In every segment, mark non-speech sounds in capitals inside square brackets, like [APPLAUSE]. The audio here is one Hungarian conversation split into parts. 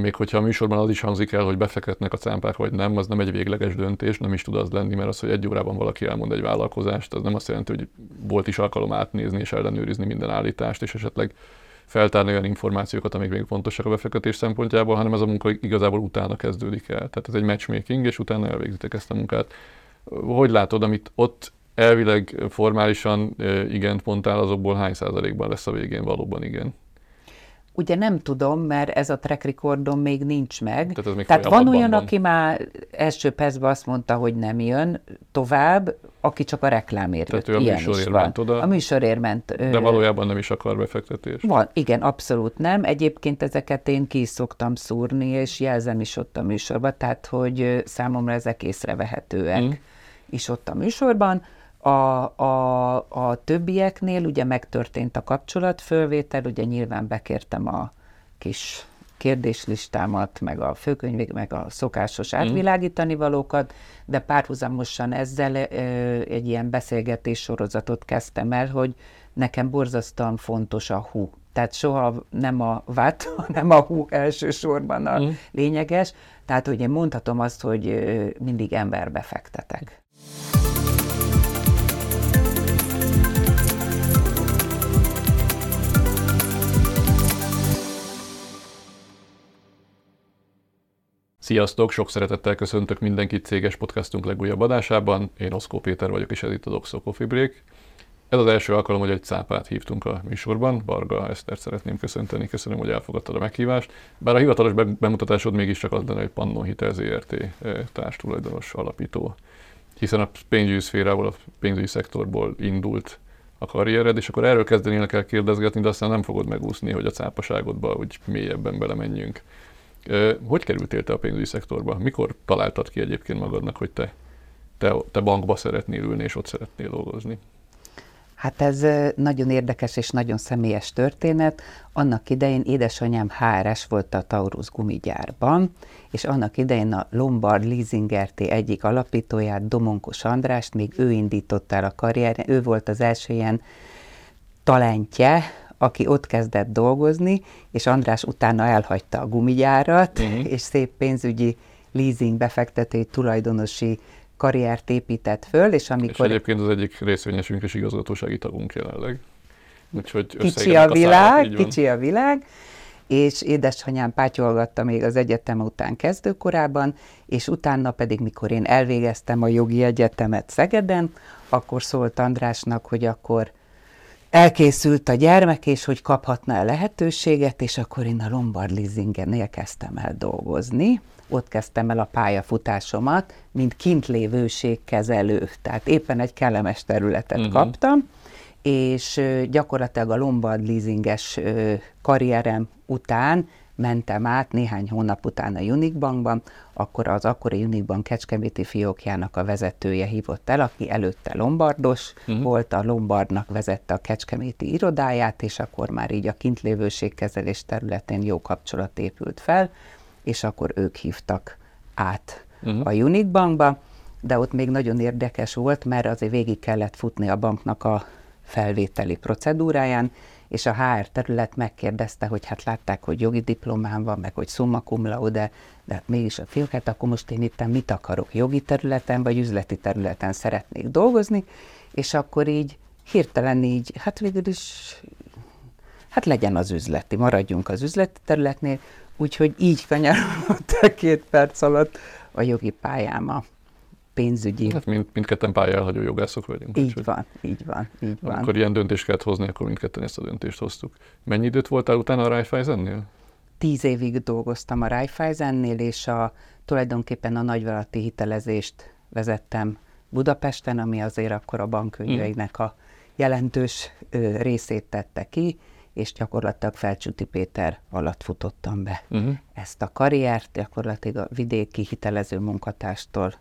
még hogyha a műsorban az is hangzik el, hogy befektetnek a cámpák, vagy nem, az nem egy végleges döntés, nem is tud az lenni, mert az, hogy egy órában valaki elmond egy vállalkozást, az nem azt jelenti, hogy volt is alkalom átnézni és ellenőrizni minden állítást, és esetleg feltárni olyan információkat, amik még fontosak a befektetés szempontjából, hanem ez a munka igazából utána kezdődik el. Tehát ez egy matchmaking, és utána elvégzitek ezt a munkát. Hogy látod, amit ott elvileg formálisan igent mondtál, azokból hány százalékban lesz a végén valóban igen? Ugye nem tudom, mert ez a track recordom még nincs meg. Tehát, még Tehát van olyan, van. aki már első percben azt mondta, hogy nem jön tovább, aki csak a reklámért Tehát jött. ő a műsorért ment oda. A műsorért ment. De valójában nem is akar befektetést. Van, igen, abszolút nem. Egyébként ezeket én ki szoktam szúrni, és jelzem is ott a műsorban, tehát hogy számomra ezek észrevehetőek mm. is ott a műsorban. A, a, a többieknél ugye megtörtént a kapcsolatfölvétel, ugye nyilván bekértem a kis kérdéslistámat, meg a főkönyvég, meg a szokásos mm. átvilágítani valókat, de párhuzamosan ezzel ö, egy ilyen beszélgetés sorozatot kezdtem el, hogy nekem borzasztóan fontos a hú. Tehát soha nem a vát, [LAUGHS] hanem a hú elsősorban a mm. lényeges. Tehát, hogy én mondhatom azt, hogy mindig emberbe fektetek. Sziasztok, sok szeretettel köszöntök mindenkit céges podcastunk legújabb adásában. Én Oszkó Péter vagyok, és ez itt a Doxo Coffee Break. Ez az első alkalom, hogy egy cápát hívtunk a műsorban. Barga Esztert szeretném köszönteni, köszönöm, hogy elfogadtad a meghívást. Bár a hivatalos bemutatásod mégiscsak az lenne, hogy Pannon Hitel ZRT eh, társtulajdonos alapító. Hiszen a pénzügyi szférából, a pénzügyi szektorból indult a karriered, és akkor erről kezdenének el kérdezgetni, de aztán nem fogod megúszni, hogy a cápaságodba úgy mélyebben belemenjünk. Hogy kerültél te a pénzügyi szektorba? Mikor találtad ki egyébként magadnak, hogy te, te, te bankba szeretnél ülni, és ott szeretnél dolgozni? Hát ez nagyon érdekes és nagyon személyes történet. Annak idején édesanyám HRS volt a Taurus gumigyárban, és annak idején a Lombard Leasing RT egyik alapítóját, Domonkos Andrást, még ő indította el a karrier, ő volt az első ilyen talentje, aki ott kezdett dolgozni, és András utána elhagyta a gumigyárat, uh-huh. és szép pénzügyi leasing befektetői tulajdonosi karriert épített föl, és amikor... És egyébként az egyik részvényesünk és igazgatósági tagunk jelenleg. Úgyhogy kicsi a világ, a kicsi a világ, és édesanyám pátyolgatta még az egyetem után kezdőkorában, és utána pedig, mikor én elvégeztem a jogi egyetemet Szegeden, akkor szólt Andrásnak, hogy akkor elkészült a gyermek, és hogy kaphatna -e lehetőséget, és akkor én a Lombard Leasingen kezdtem el dolgozni. Ott kezdtem el a pályafutásomat, mint kintlévőségkezelő. Tehát éppen egy kellemes területet uh-huh. kaptam, és gyakorlatilag a Lombard leasinges karrierem után mentem át néhány hónap után a Unic Bankban, akkor az akkori Unic Bank Kecskeméti fiókjának a vezetője hívott el, aki előtte Lombardos uh-huh. volt, a Lombardnak vezette a Kecskeméti irodáját, és akkor már így a kintlévőségkezelés területén jó kapcsolat épült fel, és akkor ők hívtak át uh-huh. a Unic Bankba, de ott még nagyon érdekes volt, mert azért végig kellett futni a banknak a felvételi procedúráján, és a HR terület megkérdezte, hogy hát látták, hogy jogi diplomám van, meg hogy summa cum laude, de hát mégis a fiúk, hát akkor most én itt mit akarok, jogi területen vagy üzleti területen szeretnék dolgozni, és akkor így hirtelen így, hát végül is, hát legyen az üzleti, maradjunk az üzleti területnél, úgyhogy így kanyarodott két perc alatt a jogi pályáma pénzügyi. Hát mind, mindketten pályálhagyó jogászok vagyunk. Így úgy, van, így van, így van. Akkor ilyen döntést kellett hozni, akkor mindketten ezt a döntést hoztuk. Mennyi időt voltál utána a Raiffeisennél? Tíz évig dolgoztam a Raiffeisennél, és a, tulajdonképpen a nagyvállalati hitelezést vezettem Budapesten, ami azért akkor a bankkönyveinek a jelentős ö, részét tette ki, és gyakorlatilag Felcsúti Péter alatt futottam be uh-huh. ezt a karriert, gyakorlatilag a vidéki hitelező munkatárstól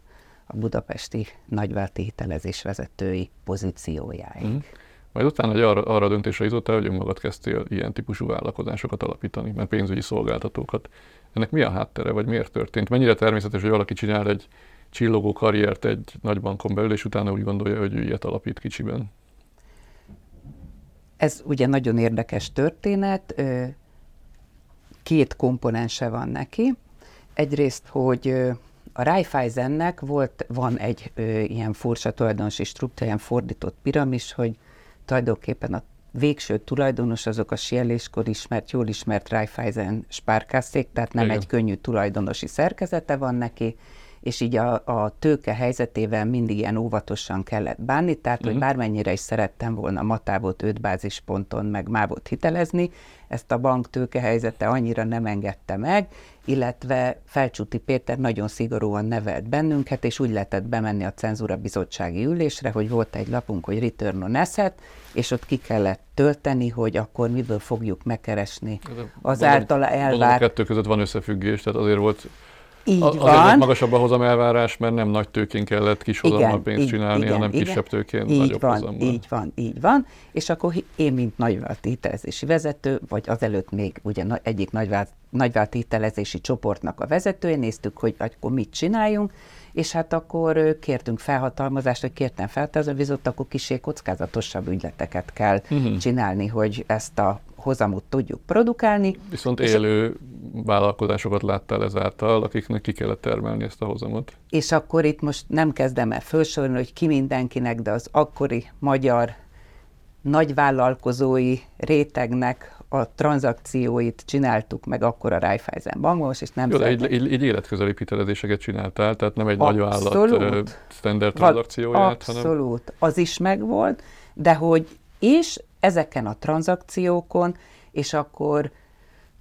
a budapesti nagyválti hitelezés vezetői pozíciójáig. Mm. Majd utána hogy arra, arra a döntésre jutottál, hogy önmagad kezdtél ilyen típusú vállalkozásokat alapítani, mert pénzügyi szolgáltatókat. Ennek mi a háttere, vagy miért történt? Mennyire természetes, hogy valaki csinál egy csillogó karriert egy nagy bankon belül, és utána úgy gondolja, hogy ő ilyet alapít kicsiben? Ez ugye nagyon érdekes történet. két komponense van neki. Egyrészt, hogy a Raiffeisennek volt, van egy ö, ilyen furcsa tulajdonosi struktúra, ilyen fordított piramis, hogy tulajdonképpen a végső tulajdonos azok a sieléskor ismert, jól ismert Raiffeisen spárkászék, tehát nem Igen. egy könnyű tulajdonosi szerkezete van neki, és így a, a tőke helyzetével mindig ilyen óvatosan kellett bánni, tehát uh-huh. hogy mhm. bármennyire is szerettem volna Matávot 5 bázisponton meg Mávot hitelezni, ezt a bank tőke helyzete annyira nem engedte meg, illetve Felcsúti Péter nagyon szigorúan nevelt bennünket, és úgy lehetett bemenni a cenzúra bizottsági ülésre, hogy volt egy lapunk, hogy Return on Asset, és ott ki kellett tölteni, hogy akkor miből fogjuk megkeresni az általa elvárt... A kettő között van összefüggés, tehát azért volt így Azért van. magasabb a hozam elvárás, mert nem nagy tőkén kellett kis hozammal pénzt így, csinálni, igen, hanem igen. kisebb tőkén így nagyobb van, hozammal. Így van, így van. És akkor én, mint nagyvállalati hitelezési vezető, vagy azelőtt még ugye egyik nagyvállalati hitelezési csoportnak a vezetője, néztük, hogy akkor mit csináljunk, és hát akkor kértünk felhatalmazást, hogy kértem felhatalmazást, akkor kisé kockázatosabb ügyleteket kell uh-huh. csinálni, hogy ezt a hozamot tudjuk produkálni. Viszont élő vállalkozásokat láttál ezáltal, akiknek ki kellett termelni ezt a hozamot. És akkor itt most nem kezdem el felsorolni, hogy ki mindenkinek, de az akkori magyar nagyvállalkozói rétegnek a tranzakcióit csináltuk meg akkor a Raiffeisen bankban, és nem Jó, de egy, egy, egy életközeli hitelezéseket csináltál, tehát nem egy nagy vállalat standard tranzakcióját, abszolút. hanem... Abszolút, az is megvolt, de hogy és ezeken a tranzakciókon, és akkor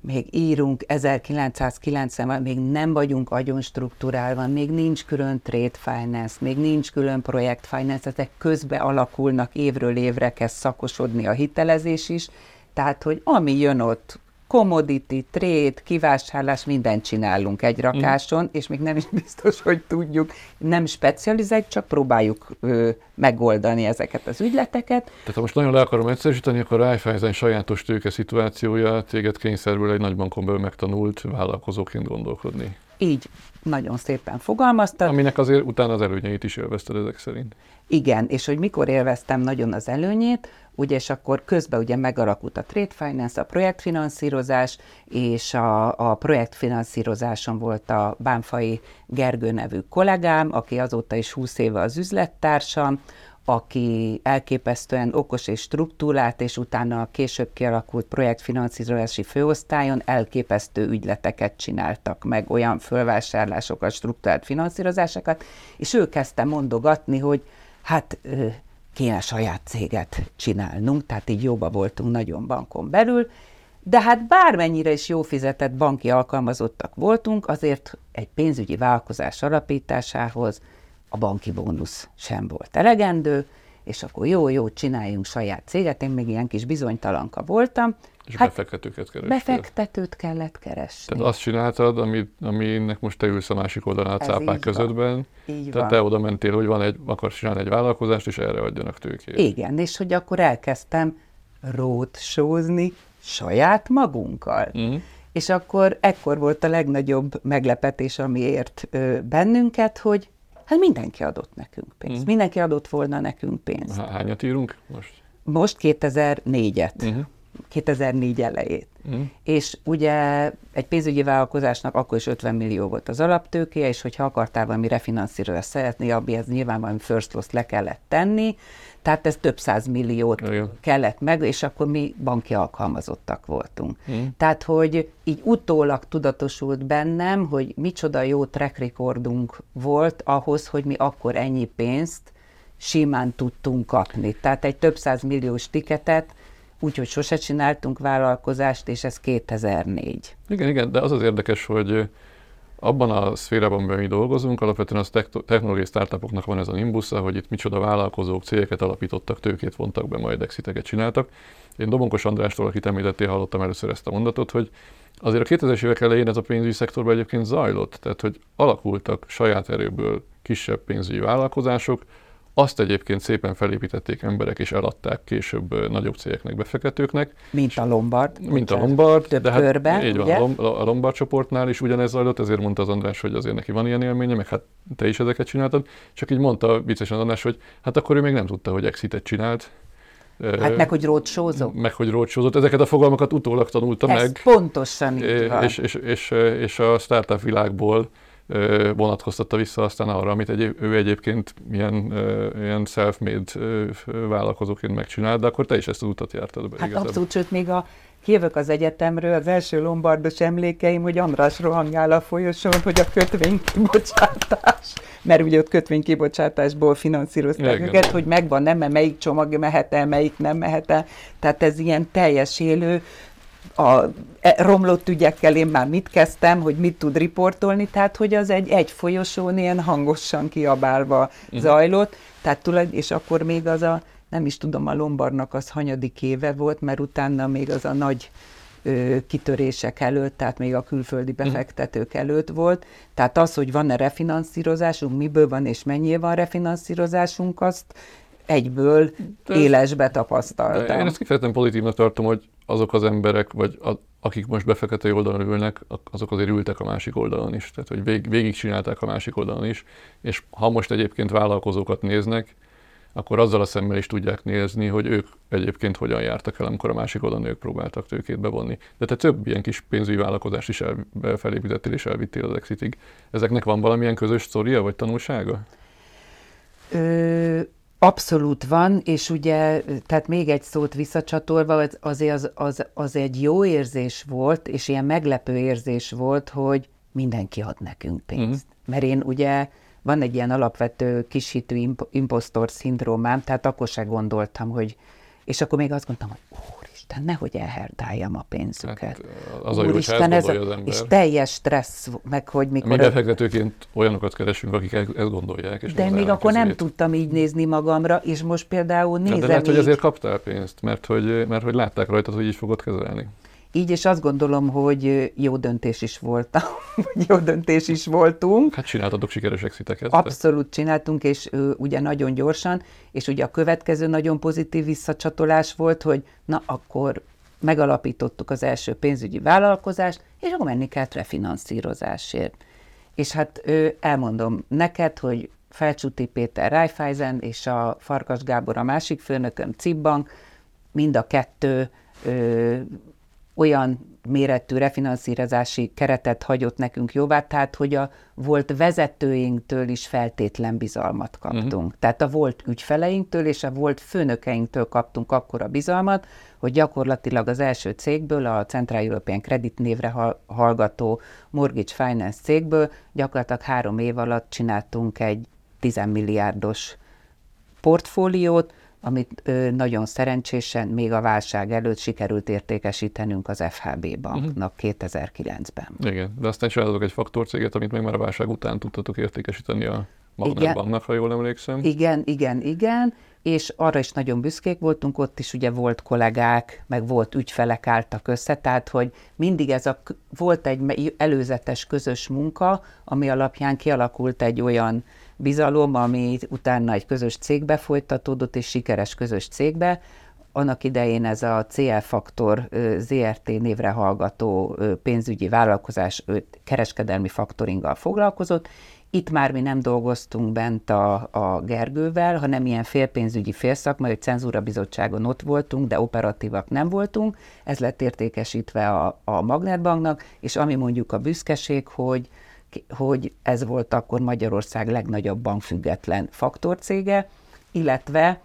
még írunk 1990-ben, még nem vagyunk agyon struktúrálva, még nincs külön trade finance, még nincs külön projekt finance, ezek közbe alakulnak, évről évre kezd szakosodni a hitelezés is, tehát, hogy ami jön ott, commodity, trade, kivásárlás, mindent csinálunk egy rakáson, mm. és még nem is biztos, hogy tudjuk, nem specializáljuk, csak próbáljuk ö, megoldani ezeket az ügyleteket. Tehát ha most nagyon le akarom egyszerűsíteni, akkor Raiffeisen sajátos tőke szituációja téged kényszerből egy nagybankon belül megtanult vállalkozóként gondolkodni. Így, nagyon szépen fogalmaztad. Aminek azért utána az előnyeit is élvezted ezek szerint. Igen, és hogy mikor élveztem nagyon az előnyét, ugye, és akkor közben ugye megalakult a trade finance, a projektfinanszírozás, és a, a projektfinanszírozáson volt a Bánfai Gergő nevű kollégám, aki azóta is 20 éve az üzlettársam, aki elképesztően okos és struktúrált, és utána a később kialakult projektfinanszírozási főosztályon elképesztő ügyleteket csináltak meg, olyan fölvásárlásokat, struktúrált finanszírozásokat, és ő kezdte mondogatni, hogy hát kéne saját céget csinálnunk, tehát így jóba voltunk nagyon bankon belül, de hát bármennyire is jó fizetett banki alkalmazottak voltunk, azért egy pénzügyi vállalkozás alapításához a banki bónusz sem volt elegendő, és akkor jó, jó, csináljunk saját céget, én még ilyen kis bizonytalanka voltam. És hát befektetőket kerestél. Befektetőt kellett keresni. Tehát azt csináltad, ami, aminek most te ülsz a másik oldalán a cápák közöttben. Így Tehát van. te oda mentél, hogy van egy, akarsz csinálni egy vállalkozást, és erre adjanak tőkét. Igen, és hogy akkor elkezdtem rótsózni saját magunkkal. Mm. És akkor ekkor volt a legnagyobb meglepetés, ami ért ö, bennünket, hogy Hát mindenki adott nekünk pénzt. Mm. Mindenki adott volna nekünk pénzt. Hányat írunk most? Most 2004-et. Uh-huh. 2004 elejét. Uh-huh. És ugye egy pénzügyi vállalkozásnak akkor is 50 millió volt az alaptőkéje, és hogyha akartál valami refinanszírozást szeretni, ez nyilván valami first loss le kellett tenni, tehát ez több száz milliót Igen. kellett meg, és akkor mi banki alkalmazottak voltunk. Mm. Tehát, hogy így utólag tudatosult bennem, hogy micsoda jó track recordunk volt ahhoz, hogy mi akkor ennyi pénzt simán tudtunk kapni. Tehát egy több száz milliós tiketet, úgyhogy sose csináltunk vállalkozást, és ez 2004. Igen, igen, de az az érdekes, hogy abban a szférában, amiben mi dolgozunk, alapvetően az technológiai startupoknak van ez a nimbusza, hogy itt micsoda vállalkozók, cégeket alapítottak, tőkét vontak be, majd exiteket csináltak. Én Domonkos Andrástól, akit említettél, hallottam először ezt a mondatot, hogy azért a 2000-es évek elején ez a pénzügyi szektorban egyébként zajlott, tehát hogy alakultak saját erőből kisebb pénzügyi vállalkozások, azt egyébként szépen felépítették emberek, és eladták később nagyobb cégeknek, befektetőknek. Mint a Lombard. Mint a Lombard. Több de hát körben, így van, ugye? a Lombard csoportnál is ugyanez zajlott, ezért mondta az András, hogy azért neki van ilyen élménye, meg hát te is ezeket csináltad. Csak így mondta viccesen András, hogy hát akkor ő még nem tudta, hogy exitet csinált, Hát meg, hogy rócsózok. Meg, hogy rócsózott. Ezeket a fogalmakat utólag tanulta Ez meg. pontosan így van. És, és, és, és a startup világból vonatkoztatta vissza aztán arra, amit egy, ő egyébként ilyen, ilyen self-made vállalkozóként megcsinált, de akkor te is ezt az utat jártad be. Hát igazából. abszolút, sőt, még a Jövök az egyetemről, az első lombardos emlékeim, hogy András rohangál a folyosón, hogy a kötvénykibocsátás, mert ugye ott kötvénykibocsátásból finanszírozták Igen. őket, hogy megvan, nem, melyik csomag mehet el, melyik nem mehet el. Tehát ez ilyen teljes élő, a e, romlott ügyekkel én már mit kezdtem, hogy mit tud riportolni, tehát hogy az egy, egy folyosón ilyen hangosan kiabálva uh-huh. zajlott, tehát tulaj, és akkor még az a nem is tudom, a Lombardnak az hanyadik éve volt, mert utána még az a nagy ö, kitörések előtt, tehát még a külföldi mhm. befektetők előtt volt. Tehát az, hogy van-e refinanszírozásunk, miből van és mennyi van refinanszírozásunk, azt egyből de élesbe tapasztaltam. Én ezt kifejezetten pozitívnak tartom, hogy azok az emberek, vagy a, akik most befektetői oldalon ülnek, azok azért ültek a másik oldalon is. Tehát, hogy vég, végig csinálták a másik oldalon is, és ha most egyébként vállalkozókat néznek, akkor azzal a szemmel is tudják nézni, hogy ők egyébként hogyan jártak el, amikor a másik oldalon ők próbáltak tőkét bevonni. De te több ilyen kis pénzügyi vállalkozást is el, felépítettél és elvittél az Exitig. Ezeknek van valamilyen közös sztoria vagy tanulsága? Ö, abszolút van, és ugye, tehát még egy szót visszacsatolva, azért az, az, az egy jó érzés volt, és ilyen meglepő érzés volt, hogy mindenki ad nekünk pénzt. Uh-huh. Mert én ugye van egy ilyen alapvető kishitű imp- impostor szindrómám, tehát akkor se gondoltam, hogy és akkor még azt gondoltam, hogy úristen, nehogy elherdáljam a pénzüket. Hát, az a jó, úristen, ez az ember. És teljes stressz, meg hogy mikor... Mi befektetőként olyanokat keresünk, akik ezt gondolják. És de még akkor nem tudtam így nézni magamra, és most például nézem De lehet, így... hogy azért kaptál pénzt, mert hogy, mert hogy látták rajtad, hogy így fogod kezelni így, és azt gondolom, hogy jó döntés is volt, [LAUGHS] jó döntés is voltunk. Hát csináltatok sikeres exiteket. Abszolút csináltunk, és ő, ugye nagyon gyorsan, és ugye a következő nagyon pozitív visszacsatolás volt, hogy na akkor megalapítottuk az első pénzügyi vállalkozást, és akkor menni kellett refinanszírozásért. És hát ő, elmondom neked, hogy Felcsúti Péter Raiffeisen és a Farkas Gábor a másik főnököm Cibbank, mind a kettő ö, olyan méretű refinanszírozási keretet hagyott nekünk jóvá, tehát hogy a volt vezetőinktől is feltétlen bizalmat kaptunk. Uh-huh. Tehát a volt ügyfeleinktől és a volt főnökeinktől kaptunk akkor a bizalmat, hogy gyakorlatilag az első cégből, a Central European Credit névre hallgató Mortgage Finance cégből gyakorlatilag három év alatt csináltunk egy 10 milliárdos portfóliót, amit ö, nagyon szerencsésen még a válság előtt sikerült értékesítenünk az FHB banknak uh-huh. Mhm. 2009-ben. Igen, de aztán csináltatok egy faktorcéget, amit még már a válság után tudtatok értékesíteni a Magnet Banknak, ha jól emlékszem. Igen, igen, igen, és arra is nagyon büszkék voltunk, ott is ugye volt kollégák, meg volt ügyfelek álltak össze, tehát hogy mindig ez a, volt egy előzetes közös munka, ami alapján kialakult egy olyan bizalom, ami utána egy közös cégbe folytatódott, és sikeres közös cégbe. Annak idején ez a CL Faktor ZRT névre hallgató pénzügyi vállalkozás kereskedelmi faktoringgal foglalkozott, itt már mi nem dolgoztunk bent a, a Gergővel, hanem ilyen félpénzügyi félszakmai, hogy cenzúra bizottságon ott voltunk, de operatívak nem voltunk. Ez lett értékesítve a, a Magnetbanknak, és ami mondjuk a büszkeség, hogy hogy ez volt akkor Magyarország legnagyobb bankfüggetlen faktorcége, illetve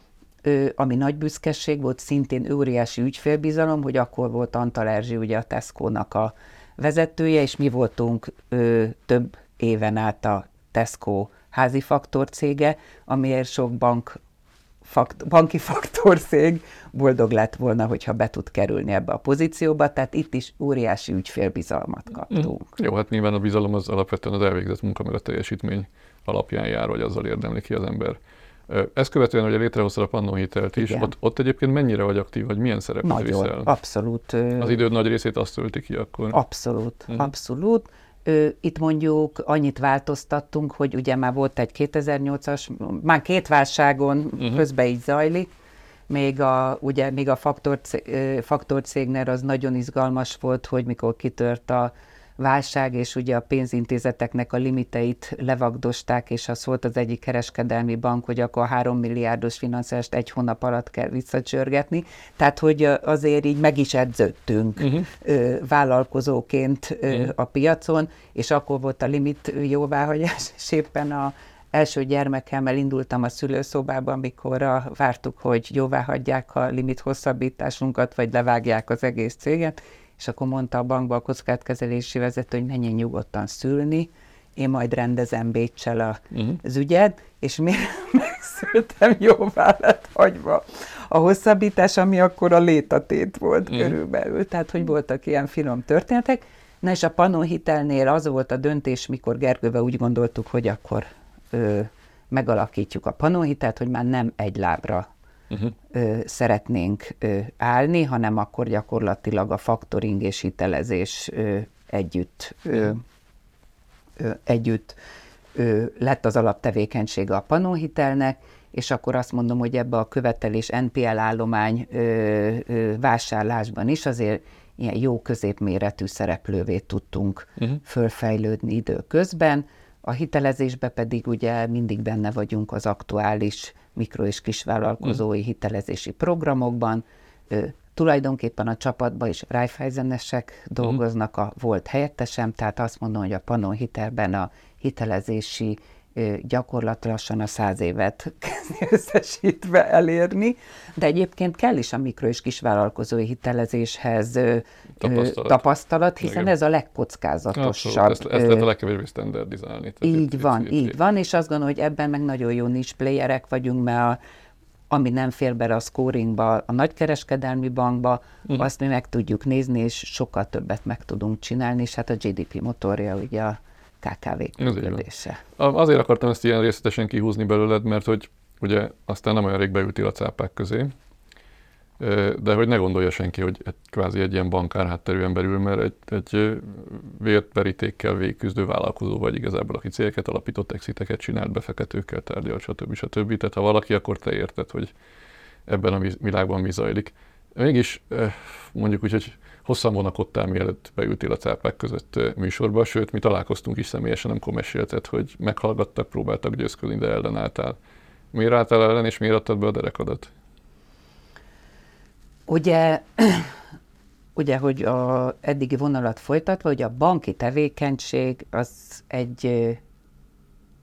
ami nagy büszkeség volt, szintén óriási ügyfélbizalom, hogy akkor volt Antal Erzsi, ugye a Tesco-nak a vezetője, és mi voltunk ö, több éven át a Tesco házi faktorcége, amiért sok bank fakt, banki faktorszég boldog lett volna, hogyha be tud kerülni ebbe a pozícióba, tehát itt is óriási ügyfélbizalmat kaptunk. Mm. Jó, hát nyilván a bizalom az alapvetően az elvégzett munka, meg a teljesítmény alapján jár, vagy azzal érdemli ki az ember. Ezt követően, hogy létrehoztad a Pannó hitelt is, ott, ott egyébként mennyire vagy aktív, vagy milyen szerepet Nagyon, viszel? abszolút. Az időd nagy részét azt tölti ki akkor? Abszolút, uh-huh. abszolút. Itt mondjuk annyit változtattunk, hogy ugye már volt egy 2008-as, már két válságon uh-huh. közben így zajlik, még a, ugye, még a faktor, faktor cégnél az nagyon izgalmas volt, hogy mikor kitört a válság, és ugye a pénzintézeteknek a limiteit levagdosták, és az volt az egyik kereskedelmi bank, hogy akkor három milliárdos finanszírozást egy hónap alatt kell visszacsörgetni. Tehát, hogy azért így meg is edződtünk uh-huh. vállalkozóként uh-huh. a piacon, és akkor volt a limit jóváhagyás, és éppen a első gyermekemmel indultam a szülőszobába, amikor vártuk, hogy jóvá hagyják a limit hosszabbításunkat, vagy levágják az egész céget, és akkor mondta a bankba a kockátkezelési vezető, hogy menjen nyugodtan szülni, én majd rendezem Bécsel a, uh-huh. az ügyet, és mire [LAUGHS] megszültem, jóvá lett hagyva a hosszabbítás, ami akkor a létatét volt uh-huh. körülbelül. Tehát, hogy voltak ilyen finom történetek. Na és a panóhitelnél az volt a döntés, mikor Gergővel úgy gondoltuk, hogy akkor ö, megalakítjuk a panóhitelt, hogy már nem egy lábra uh-huh. ö, szeretnénk ö, állni, hanem akkor gyakorlatilag a faktoring és hitelezés ö, együtt, ö, ö, együtt ö, lett az alaptevékenysége a panóhitelnek, és akkor azt mondom, hogy ebbe a követelés NPL állomány ö, ö, vásárlásban is azért ilyen jó középméretű szereplővé tudtunk uh-huh. fölfejlődni időközben. A hitelezésbe pedig ugye mindig benne vagyunk az aktuális mikro- és kisvállalkozói uh-huh. hitelezési programokban. Ö, tulajdonképpen a csapatban is Raiffeisenesek dolgoznak, a volt helyettesem, tehát azt mondom, hogy a Panon hitelben a hitelezési gyakorlat lassan a száz évet összesítve elérni, de egyébként kell is a mikro- és kisvállalkozói hitelezéshez tapasztalat, tapasztalat hiszen Igen. ez a legkockázatosabb. Ezt, ezt lehet a legkevésbé standardizálni. Így itt, van, itt, így itt. van, és azt gondolom, hogy ebben meg nagyon jó nincs playerek vagyunk, mert a, ami nem fér bele a scoringba, a nagykereskedelmi bankba, uh-huh. azt mi meg tudjuk nézni, és sokkal többet meg tudunk csinálni, és hát a GDP motorja ugye a KKV működése. Azért akartam ezt ilyen részletesen kihúzni belőled, mert hogy ugye aztán nem olyan rég beültél a cápák közé, de hogy ne gondolja senki, hogy egy, kvázi egy ilyen bankár hátterű belül, mert egy, egy vért verítékkel végigküzdő vállalkozó vagy igazából, aki cégeket alapított, exiteket csinált, befeketőkkel tárgyal, stb. stb. Tehát ha valaki, akkor te érted, hogy ebben a világban mi zajlik. Mégis mondjuk úgy, hogy hosszan vonakodtál, mielőtt beültél a cápák között műsorba, sőt, mi találkoztunk is személyesen, amikor mesélted, hogy meghallgattak, próbáltak győzködni, de ellenálltál. Miért álltál ellen, és miért adtad be a derekadat? Ugye, [CLEARS THROAT] ugye, hogy a eddigi vonalat folytatva, hogy a banki tevékenység az egy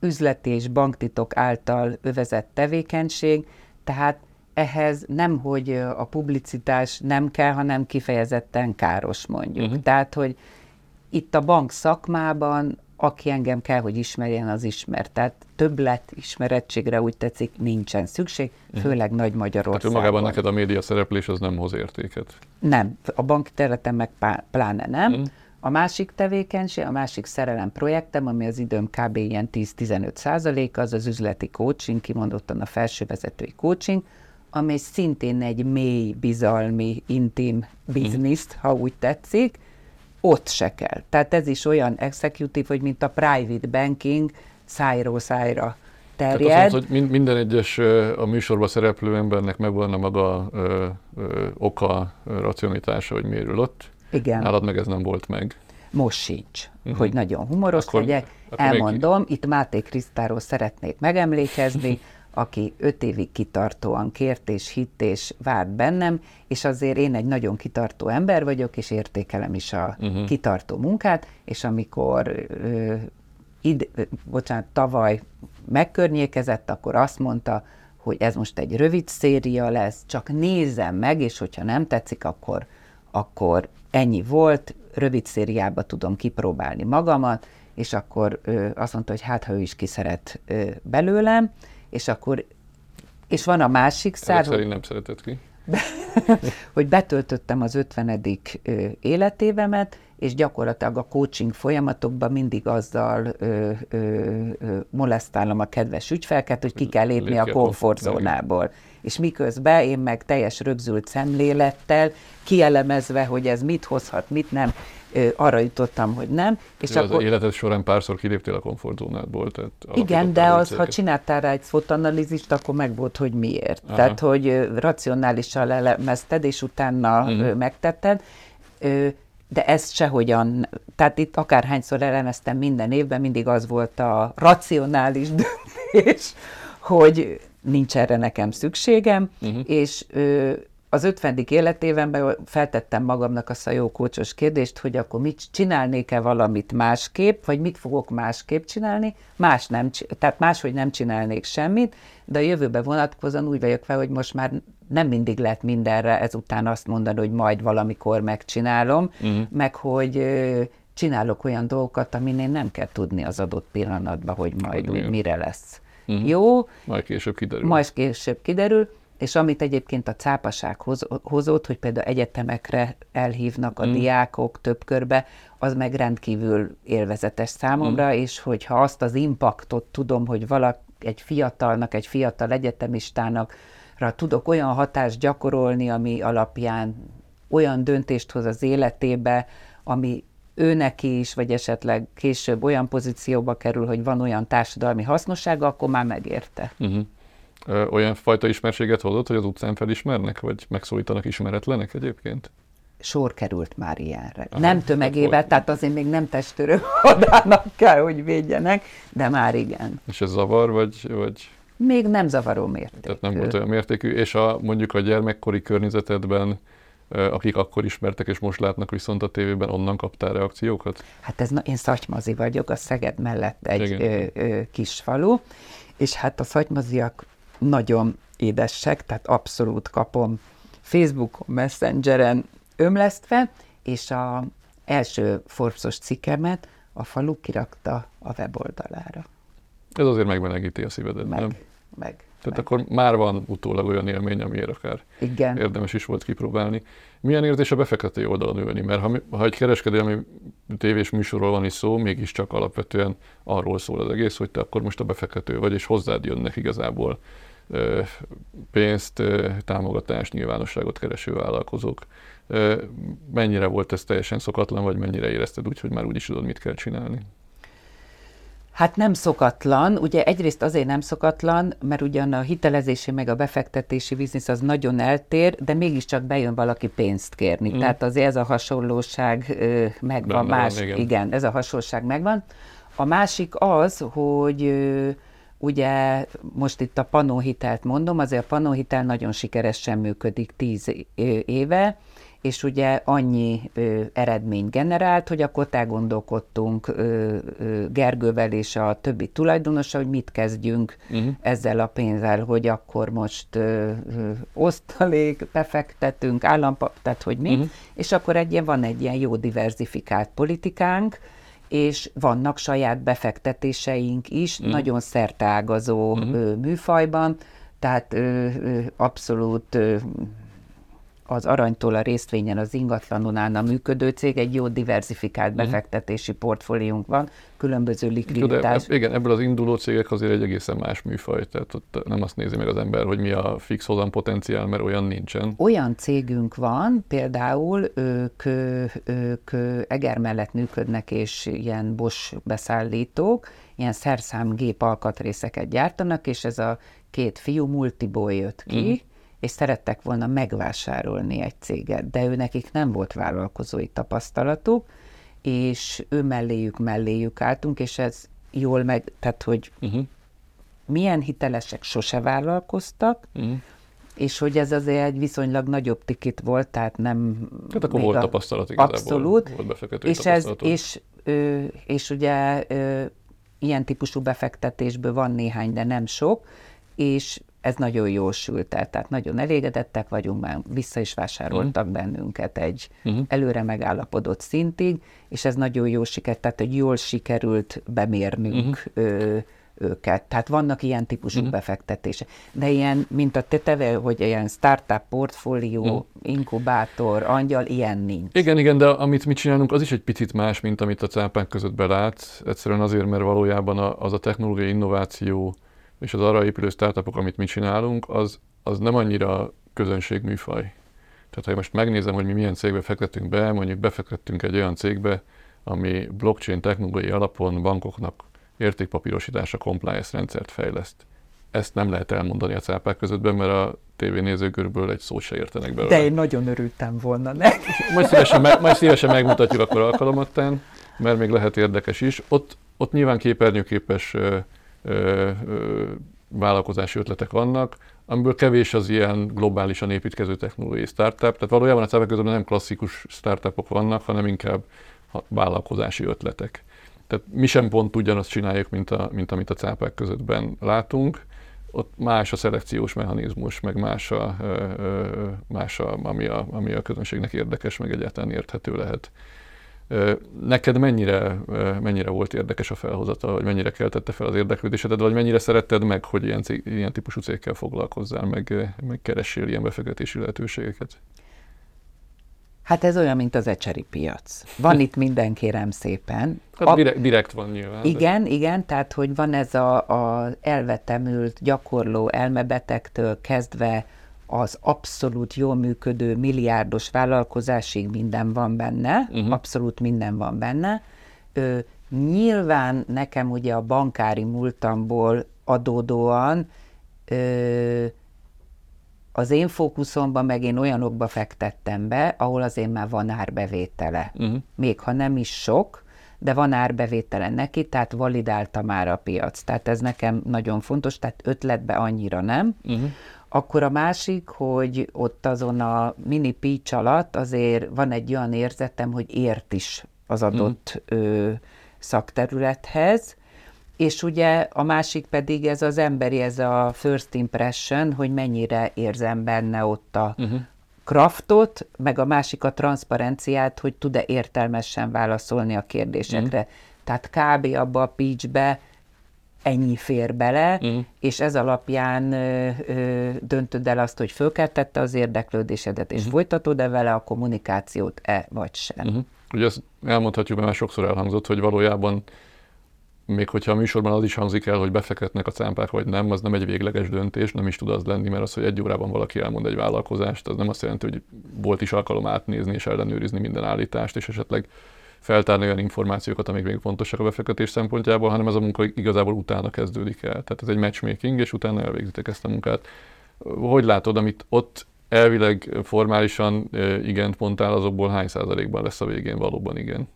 üzleti és banktitok által övezett tevékenység, tehát ehhez nem, hogy a publicitás nem kell, hanem kifejezetten káros mondjuk. Uh-huh. Tehát, hogy itt a bank szakmában, aki engem kell, hogy ismerjen, az ismer. Tehát többlet ismerettségre úgy tetszik, nincsen szükség, uh-huh. főleg nagy Magyarországon. Tehát magában neked a média szereplés az nem hoz értéket? Nem, a bank területen meg pláne nem. Uh-huh. A másik tevékenység, a másik szerelem projektem, ami az időm kb. ilyen 10-15 százalék, az az üzleti coaching, kimondottan a felsővezetői coaching, amely szintén egy mély, bizalmi, intim bizniszt, ha úgy tetszik, ott se kell. Tehát ez is olyan executive, hogy mint a private banking szájról szájra terjed. Tehát azt mondod, hogy minden egyes a műsorban szereplő embernek megvan a maga ö, ö, oka, racionalitása, hogy miért ott. Igen. Nálad meg ez nem volt meg. Most sincs, uh-huh. hogy nagyon humoros akkor, legyek. Akkor Elmondom, még... itt Máté Krisztáról szeretnék megemlékezni, [LAUGHS] aki öt évig kitartóan kért és hitt és várt bennem, és azért én egy nagyon kitartó ember vagyok, és értékelem is a uh-huh. kitartó munkát, és amikor ö, id, ö, bocsánat, tavaly megkörnyékezett, akkor azt mondta, hogy ez most egy rövid széria lesz, csak nézem meg, és hogyha nem tetszik, akkor, akkor ennyi volt, rövid szériába tudom kipróbálni magamat, és akkor ö, azt mondta, hogy hát, ha ő is kiszeret ö, belőlem, és akkor, és van a másik szár, hogy, nem szeretett ki. [LAUGHS] hogy betöltöttem az 50. életévemet, és gyakorlatilag a coaching folyamatokban mindig azzal ö, ö, ö, molesztálom a kedves ügyfelket, hogy ki kell lépni a komfortzónából. És miközben én meg teljes rögzült szemlélettel, kielemezve, hogy ez mit hozhat, mit nem, arra jutottam, hogy nem. És Jó, akkor... az életed során párszor kiléptél a komfortzónádból. Tehát Igen, de az, ha csináltál rá egy fotanalízist, akkor meg volt, hogy miért. Aha. Tehát, hogy racionálisan elemezted, és utána uh-huh. megtetted. de ezt sehogyan, tehát itt akárhányszor elemeztem minden évben, mindig az volt a racionális döntés, hogy nincs erre nekem szükségem, uh-huh. és az 50. életévenben feltettem magamnak azt a jó kócsos kérdést, hogy akkor mit csinálnék-e valamit másképp, vagy mit fogok másképp csinálni, más nem, tehát máshogy nem csinálnék semmit, de a jövőbe vonatkozóan úgy vagyok fel, hogy most már nem mindig lehet mindenre ezután azt mondani, hogy majd valamikor megcsinálom, uh-huh. meg hogy csinálok olyan dolgokat, amin én nem kell tudni az adott pillanatban, hogy majd hogy mire lesz. Uh-huh. Jó? Majd később kiderül. Majd később kiderül, és amit egyébként a cápaság hoz, hozott, hogy például egyetemekre elhívnak a mm. diákok több körbe, az meg rendkívül élvezetes számomra, mm. és hogyha azt az impaktot tudom, hogy valaki egy fiatalnak, egy fiatal egyetemistának tudok olyan hatást gyakorolni, ami alapján olyan döntést hoz az életébe, ami ő neki is, vagy esetleg később olyan pozícióba kerül, hogy van olyan társadalmi hasznossága, akkor már megérte. Uh-huh olyan fajta ismerséget hozott, hogy az utcán felismernek, vagy megszólítanak ismeretlenek egyébként? Sor került már ilyenre. Aha, nem tömegével, hát tehát azért még nem testőrök hadának kell, hogy védjenek, de már igen. És ez zavar, vagy, vagy... Még nem zavaró mértékű. Tehát nem volt olyan mértékű, és a, mondjuk a gyermekkori környezetedben akik akkor ismertek és most látnak viszont a tévében, onnan kaptál reakciókat? Hát ez, én Szatymazi vagyok, a Szeged mellett egy ö, ö, kis falu, és hát a szatymaziak nagyon édesek, tehát abszolút kapom Facebookon, Messengeren ömlesztve, és a első Forbesos cikkemet a falu kirakta a weboldalára. Ez azért megmenegíti a szívedet, meg, nem? Meg. Tehát meg. akkor már van utólag olyan élmény, amiért akár Igen. érdemes is volt kipróbálni. Milyen érzés a befektető oldalon ülni? Mert ha, ha egy kereskedelmi tévés műsorról van is szó, mégiscsak alapvetően arról szól az egész, hogy te akkor most a befektető vagy, és hozzád jönnek igazából pénzt, támogatást, nyilvánosságot kereső vállalkozók. Mennyire volt ez teljesen szokatlan, vagy mennyire érezted úgy, hogy már úgy is tudod, mit kell csinálni? Hát nem szokatlan, ugye egyrészt azért nem szokatlan, mert ugyan a hitelezési meg a befektetési biznisz az nagyon eltér, de mégiscsak bejön valaki pénzt kérni. Mm. Tehát azért ez a hasonlóság megvan, Benne más, van, igen. igen, ez a hasonlóság megvan. A másik az, hogy Ugye most itt a panóhitelt mondom, azért a panóhitel nagyon sikeresen működik tíz éve, és ugye annyi ö, eredményt generált, hogy akkor elgondolkodtunk ö, ö, Gergővel és a többi tulajdonosa, hogy mit kezdjünk uh-huh. ezzel a pénzzel, hogy akkor most ö, ö, osztalék, befektetünk, állampa, tehát hogy mi, uh-huh. és akkor egy ilyen, van egy ilyen jó diversifikált politikánk, és vannak saját befektetéseink is, mm. nagyon szerteágazó mm. műfajban, tehát ö, ö, abszolút ö, az aranytól a részvényen az ingatlanon állna működő cég, egy jó diversifikált uh-huh. befektetési portfóliónk van, különböző likviditás. De, igen, ebből az induló cégek azért egy egészen más műfaj, tehát ott nem azt nézi meg az ember, hogy mi a fix hozam potenciál, mert olyan nincsen. Olyan cégünk van, például ők, ők Eger mellett működnek, és ilyen Bosch beszállítók, ilyen szerszámgép alkatrészeket gyártanak, és ez a két fiú multiból jött ki, uh-huh és szerettek volna megvásárolni egy céget, de ő nekik nem volt vállalkozói tapasztalatuk, és ő melléjük melléjük álltunk, és ez jól meg, tehát hogy uh-huh. milyen hitelesek sose vállalkoztak, uh-huh. és hogy ez azért egy viszonylag nagyobb tikit volt, tehát nem... Tehát akkor volt a, tapasztalat igazából. Abszolút. Volt és, ez, és, ö, és ugye ö, ilyen típusú befektetésből van néhány, de nem sok, és ez nagyon jól sült el, tehát nagyon elégedettek vagyunk, már vissza is vásároltak uh-huh. bennünket egy uh-huh. előre megállapodott szintig, és ez nagyon jó sikert, tehát hogy jól sikerült bemérnünk uh-huh. ö, őket. Tehát vannak ilyen típusú uh-huh. befektetése. De ilyen, mint a teteve, hogy ilyen startup portfólió, uh-huh. inkubátor, angyal, ilyen nincs. Igen, igen, de amit mi csinálunk, az is egy picit más, mint amit a cápák között belát. Egyszerűen azért, mert valójában az a technológiai innováció, és az arra épülő startupok, amit mi csinálunk, az, az nem annyira közönségműfaj. Tehát ha most megnézem, hogy mi milyen cégbe fektetünk be, mondjuk befektettünk egy olyan cégbe, ami blockchain technológiai alapon bankoknak értékpapírosítása compliance rendszert fejleszt. ezt nem lehet elmondani a cápák közöttben, mert a tévénézők körülbelül egy szót se értenek belőle. De én nagyon örültem volna neki. [LAUGHS] Majd szívesen, meg, majd szívesen megmutatjuk akkor alkalomattán, mert még lehet érdekes is. Ott, ott nyilván képernyőképes ö, ö, vállalkozási ötletek vannak, amiből kevés az ilyen globálisan építkező technológiai startup. Tehát valójában a között nem klasszikus startupok vannak, hanem inkább vállalkozási ötletek. Tehát mi sem pont ugyanazt csináljuk, mint, a, mint amit a cápák közöttben látunk. Ott más a szelekciós mechanizmus, meg más, a, más a, ami, a, ami a közönségnek érdekes, meg egyáltalán érthető lehet. Neked mennyire, mennyire volt érdekes a felhozata, vagy mennyire keltette fel az érdeklődésedet, vagy mennyire szeretted meg, hogy ilyen, cég, ilyen típusú cégkel foglalkozzál, meg, meg keressél ilyen befektetési lehetőségeket? Hát ez olyan, mint az ecseri piac. Van itt minden, kérem szépen. Hát direkt, direkt van nyilván. Igen, de... igen, tehát hogy van ez a, a elvetemült, gyakorló elmebetegtől kezdve az abszolút jól működő milliárdos vállalkozásig minden van benne, uh-huh. abszolút minden van benne. Ö, nyilván nekem ugye a bankári múltamból adódóan ö, az én fókuszomban meg én olyanokba fektettem be, ahol azért már van árbevétele. Uh-huh. Még ha nem is sok, de van árbevétele neki, tehát validálta már a piac. Tehát ez nekem nagyon fontos, tehát ötletbe annyira nem. Uh-huh. Akkor a másik, hogy ott azon a mini pitch alatt azért van egy olyan érzetem, hogy ért is az adott uh-huh. ö, szakterülethez, és ugye a másik pedig ez az emberi, ez a first impression, hogy mennyire érzem benne ott a uh-huh. kraftot, meg a másik a transzparenciát, hogy tud-e értelmesen válaszolni a kérdésekre. Uh-huh. Tehát kb. abba a pitchbe ennyi fér bele, uh-huh. és ez alapján ö, ö, döntöd el azt, hogy fölkeltette az érdeklődésedet, és uh-huh. folytatod-e vele a kommunikációt-e, vagy sem. Uh-huh. Ugye ezt elmondhatjuk, mert már sokszor elhangzott, hogy valójában még hogyha a műsorban az is hangzik el, hogy befektetnek a cámpák vagy nem, az nem egy végleges döntés, nem is tud az lenni, mert az, hogy egy órában valaki elmond egy vállalkozást, az nem azt jelenti, hogy volt is alkalom átnézni és ellenőrizni minden állítást, és esetleg feltárni olyan információkat, amik még fontosak a befektetés szempontjából, hanem ez a munka igazából utána kezdődik el. Tehát ez egy matchmaking, és utána elvégzitek ezt a munkát. Hogy látod, amit ott elvileg formálisan igent mondtál, azokból hány százalékban lesz a végén valóban igen?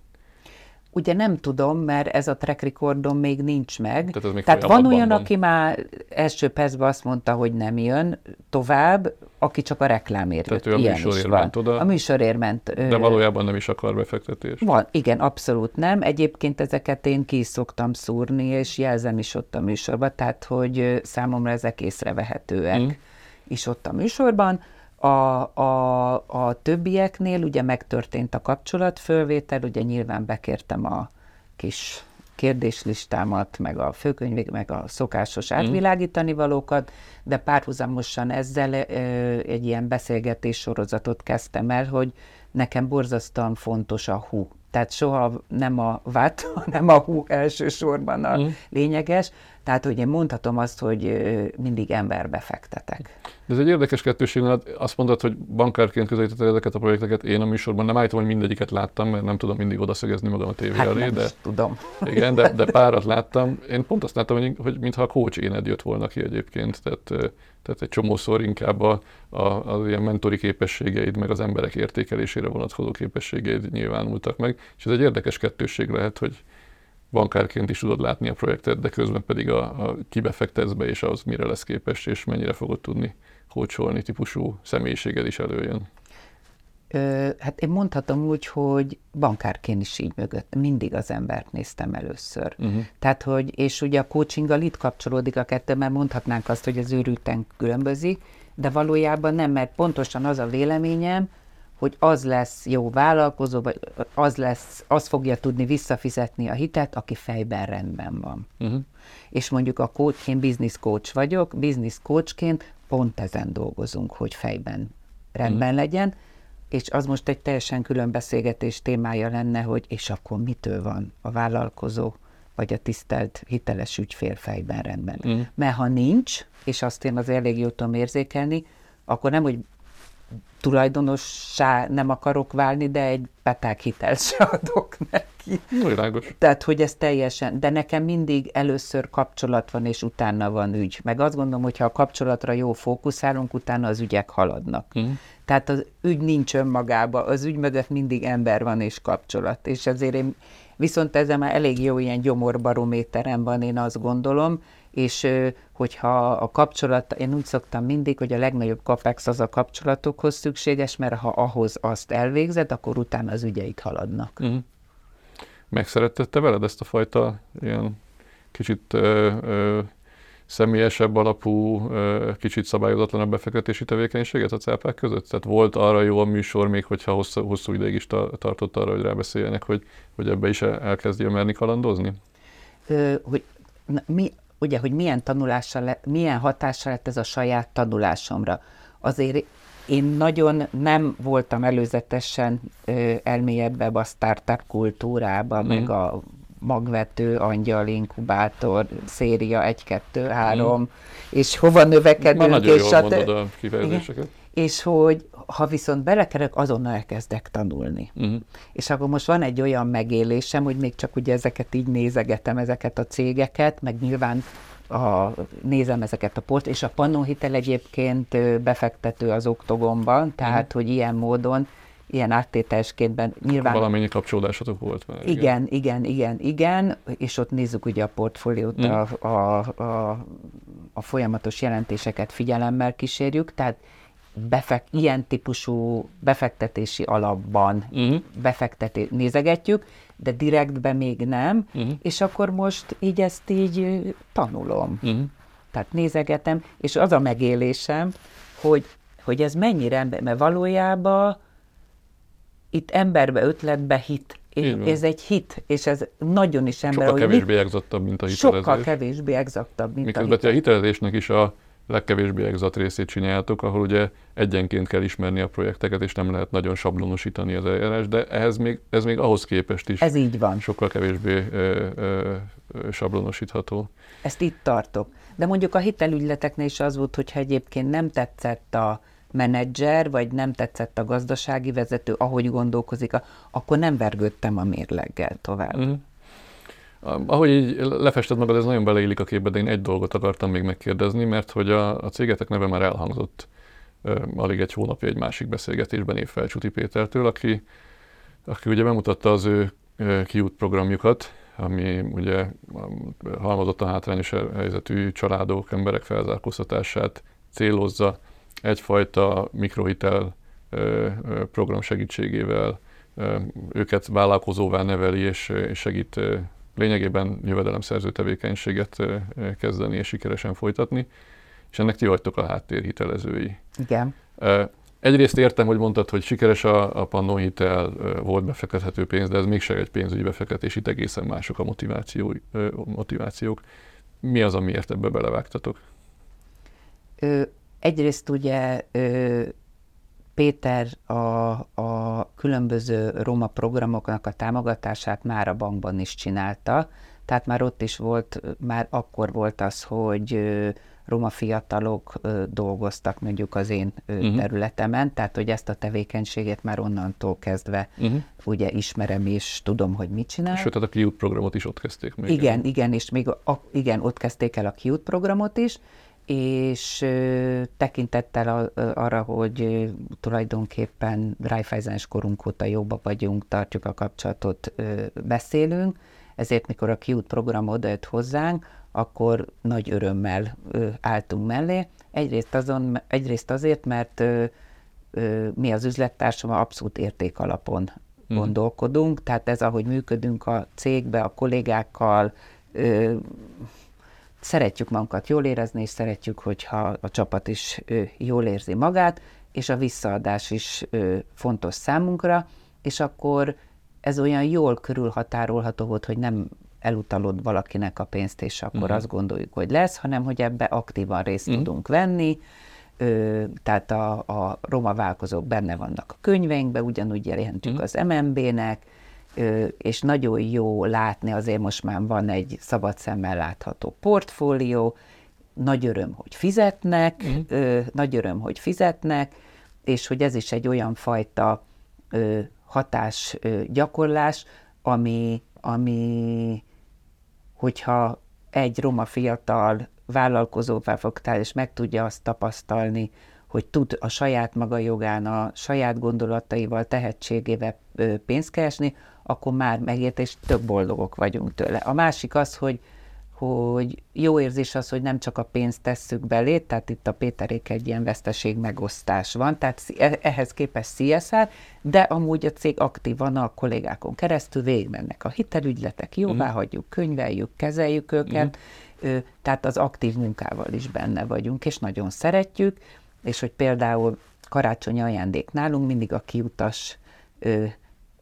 Ugye nem tudom, mert ez a track recordom még nincs meg. Tehát, ez még Tehát van olyan, van. aki már első percben azt mondta, hogy nem jön tovább, aki csak a reklámért Tehát jött. ő a műsorért ment oda. A műsorért ment. De valójában nem is akar befektetés. Van, igen, abszolút nem. Egyébként ezeket én ki szoktam szúrni, és jelzem is ott a műsorban, tehát hogy számomra ezek észrevehetőek mm. is ott a műsorban. A, a, a többieknél ugye megtörtént a kapcsolatfölvétel, ugye nyilván bekértem a kis kérdéslistámat, meg a főkönyvég, meg a szokásos mm. átvilágítani valókat, de párhuzamosan ezzel egy ilyen beszélgetés sorozatot kezdtem el, hogy nekem borzasztóan fontos a hú. Tehát soha nem a vát, [LAUGHS] hanem a hú elsősorban a mm. lényeges. Tehát, hogy én mondhatom azt, hogy mindig emberbe fektetek. De ez egy érdekes kettőség, mert azt mondod, hogy bankárként közelítetted ezeket a projekteket. Én a műsorban nem állítom, hogy mindegyiket láttam, mert nem tudom mindig odaszögezni magam a tévé hát elé. de, tudom. Igen, de, de [LAUGHS] párat láttam. Én pont azt láttam, hogy, hogy mintha a coach éned jött volna ki egyébként. Tehát, tehát egy csomószor inkább a, a, az ilyen mentori képességeid, meg az emberek értékelésére vonatkozó képességeid nyilvánultak meg. És ez egy érdekes kettősség lehet, hogy bankárként is tudod látni a projektet, de közben pedig a, a kibefektetsz be, és az mire lesz képes, és mennyire fogod tudni kócsolni típusú személyiséged is előjön. Ö, hát én mondhatom úgy, hogy bankárként is így mögött mindig az embert néztem először. Uh-huh. Tehát, hogy, és ugye a coachinggal itt kapcsolódik a kettő, mert mondhatnánk azt, hogy az őrülten különbözik, de valójában nem, mert pontosan az a véleményem, hogy az lesz jó vállalkozó, vagy az, lesz, az fogja tudni visszafizetni a hitet, aki fejben rendben van. Uh-huh. És mondjuk a coach, én business coach vagyok, business coachként pont ezen dolgozunk, hogy fejben rendben uh-huh. legyen, és az most egy teljesen külön beszélgetés témája lenne, hogy és akkor mitől van a vállalkozó, vagy a tisztelt hiteles ügyfél fejben rendben. Uh-huh. Mert ha nincs, és azt én az elég jól tudom érzékelni, akkor nem, hogy tulajdonossá nem akarok válni, de egy peták hitelt se adok neki. ki. Világos. Tehát, hogy ez teljesen, de nekem mindig először kapcsolat van, és utána van ügy. Meg azt gondolom, hogy ha a kapcsolatra jó fókuszálunk, utána az ügyek haladnak. Mm. Tehát az ügy nincs önmagába, az ügy mögött mindig ember van és kapcsolat. És ezért én, viszont ezzel már elég jó ilyen gyomorbarométerem van, én azt gondolom, és hogyha a kapcsolat, én úgy szoktam mindig, hogy a legnagyobb kapex az a kapcsolatokhoz szükséges, mert ha ahhoz azt elvégzed, akkor utána az ügyeid haladnak. Mm. Megszerettette veled ezt a fajta ilyen kicsit ö, ö, személyesebb alapú, kicsit szabályozatlanabb befektetési tevékenységet a cápák között? Tehát volt arra jó a műsor, még hogyha hosszú, hosszú ideig is tartott arra, hogy rábeszéljenek, hogy, hogy ebbe is elkezdje merni kalandozni? Ö, hogy na, mi, ugye, hogy milyen tanulással, le, milyen hatással lett ez a saját tanulásomra. Azért én nagyon nem voltam előzetesen ö, elmélyedve a startup kultúrába, mm. meg a magvető, angyal, inkubátor, széria 1, 2, 3, mm. és hova növekedünk. Már nagyon és jól a mondod a kifejezéseket. És hogy ha viszont belekerek, azonnal elkezdek tanulni. Uh-huh. És akkor most van egy olyan megélésem, hogy még csak ugye ezeket így nézegetem, ezeket a cégeket, meg nyilván a, nézem ezeket a port, és a Pannonhitel egyébként befektető az oktogonban, tehát uh-huh. hogy ilyen módon ilyen áttételesként nyilván... Valamennyi kapcsolódásatok volt vele. Igen, igen, igen, igen, és ott nézzük ugye a portfóliót, mm. a, a, a, a folyamatos jelentéseket figyelemmel kísérjük, tehát befek, ilyen típusú befektetési alapban mm. befekteté, nézegetjük, de direktbe még nem, mm. és akkor most így ezt így tanulom. Mm. Tehát nézegetem, és az a megélésem, hogy, hogy ez mennyire, mert valójában itt emberbe, ötletbe hit. És ez egy hit, és ez nagyon is ember. Sokkal kevésbé exaktabb, mint a hitelezés. Sokkal kevésbé exaktabb, mint Miközben a hitelezésnek is a legkevésbé exakt részét csináljátok, ahol ugye egyenként kell ismerni a projekteket, és nem lehet nagyon sablonosítani az eljárás, de ehhez még, ez még ahhoz képest is ez így van. sokkal kevésbé ö, ö, sablonosítható. Ezt itt tartok. De mondjuk a hitelügyleteknél is az volt, hogyha egyébként nem tetszett a, menedzser, vagy nem tetszett a gazdasági vezető, ahogy gondolkozik, akkor nem vergődtem a mérleggel tovább. Uh-huh. Ahogy így lefested magad, ez nagyon beleillik a képbe, de én egy dolgot akartam még megkérdezni, mert hogy a, a cégetek neve már elhangzott alig egy hónapja egy másik beszélgetésben évfel Csuti Pétertől, aki, aki ugye bemutatta az ő kiút programjukat, ami ugye halmozottan hátrányos helyzetű családok, emberek felzárkóztatását célozza, egyfajta mikrohitel program segítségével őket vállalkozóvá neveli és segít lényegében jövedelemszerző tevékenységet kezdeni és sikeresen folytatni, és ennek ti vagytok a háttérhitelezői. Igen. Egyrészt értem, hogy mondtad, hogy sikeres a, a Pannon hitel, volt befektethető pénz, de ez mégsem egy pénzügyi befektetés, itt egészen mások a motiváció, motivációk. Mi az, amiért ebbe belevágtatok? Ö, Egyrészt ugye Péter a, a különböző roma programoknak a támogatását már a bankban is csinálta, tehát már ott is volt, már akkor volt az, hogy roma fiatalok dolgoztak mondjuk az én uh-huh. területemen, tehát hogy ezt a tevékenységet már onnantól kezdve uh-huh. ugye ismerem és tudom, hogy mit csinál. Sőt, tehát a kiút programot is ott kezdték még. Igen, el. igen, és még a, igen, ott kezdték el a kiút programot is, és tekintettel arra, hogy tulajdonképpen Raiffeisen korunk óta jobba vagyunk, tartjuk a kapcsolatot, beszélünk, ezért mikor a Kiút program odajött hozzánk, akkor nagy örömmel álltunk mellé. Egyrészt, azon, egyrészt azért, mert mi az üzlettársam abszolút érték alapon mm. gondolkodunk, tehát ez, ahogy működünk a cégbe, a kollégákkal, szeretjük magunkat jól érezni, és szeretjük, hogyha a csapat is jól érzi magát, és a visszaadás is fontos számunkra, és akkor ez olyan jól körülhatárolható volt, hogy nem elutalod valakinek a pénzt, és akkor uh-huh. azt gondoljuk, hogy lesz, hanem hogy ebbe aktívan részt uh-huh. tudunk venni, Ö, tehát a, a roma válkozók benne vannak a könyveinkben, ugyanúgy jelentjük uh-huh. az MNB-nek, és nagyon jó látni, azért most már van egy szabad szemmel látható portfólió, nagy öröm, hogy fizetnek, mm. nagy öröm, hogy fizetnek, és hogy ez is egy olyan fajta hatás gyakorlás, ami, ami hogyha egy roma fiatal vállalkozóvá fogtál, és meg tudja azt tapasztalni, hogy tud a saját maga jogán, a saját gondolataival, tehetségével pénzt keresni, akkor már megért, és több boldogok vagyunk tőle. A másik az, hogy, hogy jó érzés az, hogy nem csak a pénzt tesszük belé, tehát itt a Péterék egy ilyen veszteség megosztás van, tehát e, ehhez képest CSR, de amúgy a cég aktívan a kollégákon keresztül végigmennek a hitelügyletek, jóvá mm. hagyjuk, könyveljük, kezeljük őket, mm. tehát az aktív munkával is benne vagyunk, és nagyon szeretjük, és hogy például karácsonyi ajándék nálunk mindig a kiutas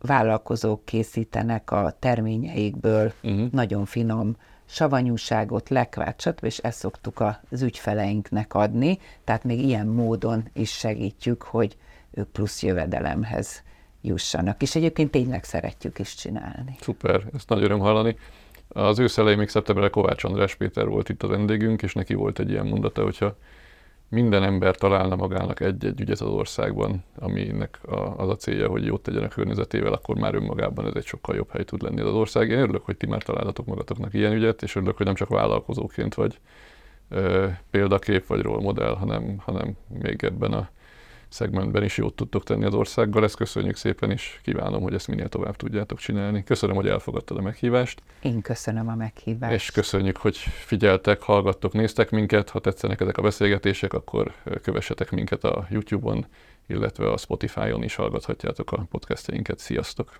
vállalkozók készítenek a terményeikből uh-huh. nagyon finom savanyúságot, lekvát, stb. és ezt szoktuk az ügyfeleinknek adni, tehát még ilyen módon is segítjük, hogy ők plusz jövedelemhez jussanak. És egyébként tényleg szeretjük is csinálni. Szuper, ezt nagy öröm hallani. Az ősz elején még szeptemberre Kovács András Péter volt itt a vendégünk, és neki volt egy ilyen mondata, hogyha minden ember találna magának egy-egy ügyet az országban, aminek a, az a célja, hogy jót tegyen a környezetével, akkor már önmagában ez egy sokkal jobb hely tud lenni az ország. Én örülök, hogy ti már találtatok magatoknak ilyen ügyet, és örülök, hogy nem csak vállalkozóként vagy ö, példakép vagy modell, hanem, hanem még ebben a szegmentben is jót tudtok tenni az országgal. Ezt köszönjük szépen, és kívánom, hogy ezt minél tovább tudjátok csinálni. Köszönöm, hogy elfogadtad a meghívást. Én köszönöm a meghívást. És köszönjük, hogy figyeltek, hallgattok, néztek minket. Ha tetszenek ezek a beszélgetések, akkor kövessetek minket a YouTube-on, illetve a Spotify-on is hallgathatjátok a podcastjainket. Sziasztok!